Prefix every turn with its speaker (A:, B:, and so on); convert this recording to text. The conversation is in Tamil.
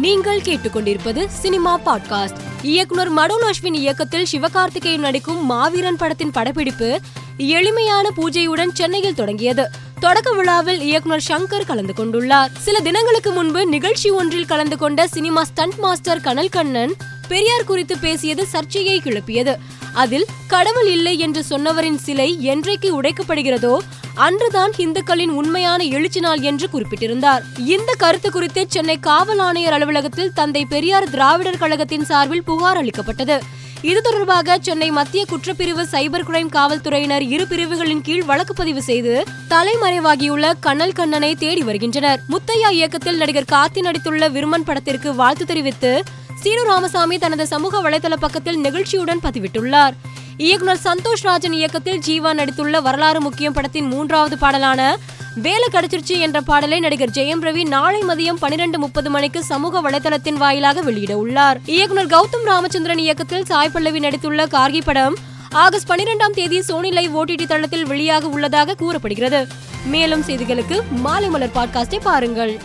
A: நீங்கள் கேட்டுக்கொண்டிருப்பது சினிமா பாட்காஸ்ட். இயக்குனர் மடோன் அஸ்வின் இயக்கத்தில் சிவகார்த்திகேயன் நடிக்கும் மாவீரன் படத்தின் படப்பிடிப்பு எளிமையான பூஜையுடன் சென்னையில் தொடங்கியது. தொடக்க விழாவில் இயக்குனர் சங்கர் கலந்து கொண்டுள்ளார். சில தினங்களுக்கு முன்பு நிகழ்ச்சி ஒன்றில் கலந்து கொண்ட சினிமா ஸ்டண்ட் மாஸ்டர் கனல் கண்ணன் பெரியார் குறித்து பேசியது சர்ச்சையை கிளப்பியது. அதில் கடவுள் இல்லை என்று சொன்னவரின் சிலை என்றைக்கு உடைக்கப்படுகிறதோ அன்றுதான் இந்துக்களின் உண்மையான எழுச்சி நாள் என்று குறிப்பிட்டிருந்தார். இந்த கருத்து குறித்து சென்னை காவல் ஆணையர் அலுவலகத்தில் தந்தை பெரியார் திராவிடர் கழகத்தின் சார்பில் புகார் அளிக்கப்பட்டது. இது தொடர்பாக சென்னை மத்திய குற்றப்பிரிவு சைபர் கிரைம் காவல்துறையினர் இரு பிரிவுகளின் கீழ் வழக்கு பதிவு செய்து தலைமறைவாகியுள்ள கண்ணல் கண்ணனை தேடி வருகின்றனர். முத்தையா இயக்கத்தில் நடிகர் கார்த்தி நடித்துள்ள விருமன் படத்திற்கு வாழ்த்து தெரிவித்து சீனு ராமசாமி தனது சமூக வலைதள பக்கத்தில் நிகழ்ச்சியுடன் பதிவிட்டுள்ளார். இயக்குனர் சந்தோஷ் ராஜன் இயக்கத்தில் ஜீவா நடித்துள்ள வரலாறு முக்கியம் படத்தின் மூன்றாவது பாடலான வேலை கிடைச்சிருச்சு என்ற பாடலை நடிகர் ஜெயம் ரவி நாளை மதியம் பனிரெண்டு முப்பது மணிக்கு சமூக வலைதளத்தின் வாயிலாக வெளியிட உள்ளார். இயக்குனர் கௌதம் ராமச்சந்திரன் இயக்கத்தில் சாய் பல்லவி நடித்துள்ள கார்கி படம் ஆகஸ்ட் பனிரெண்டாம் தேதி சோனி லைவ் ஓடிடி தளத்தில் வெளியாக உள்ளதாக கூறப்படுகிறது. மேலும் செய்திகளுக்கு மாலை மலர் பாட்காஸ்டை பாருங்கள்.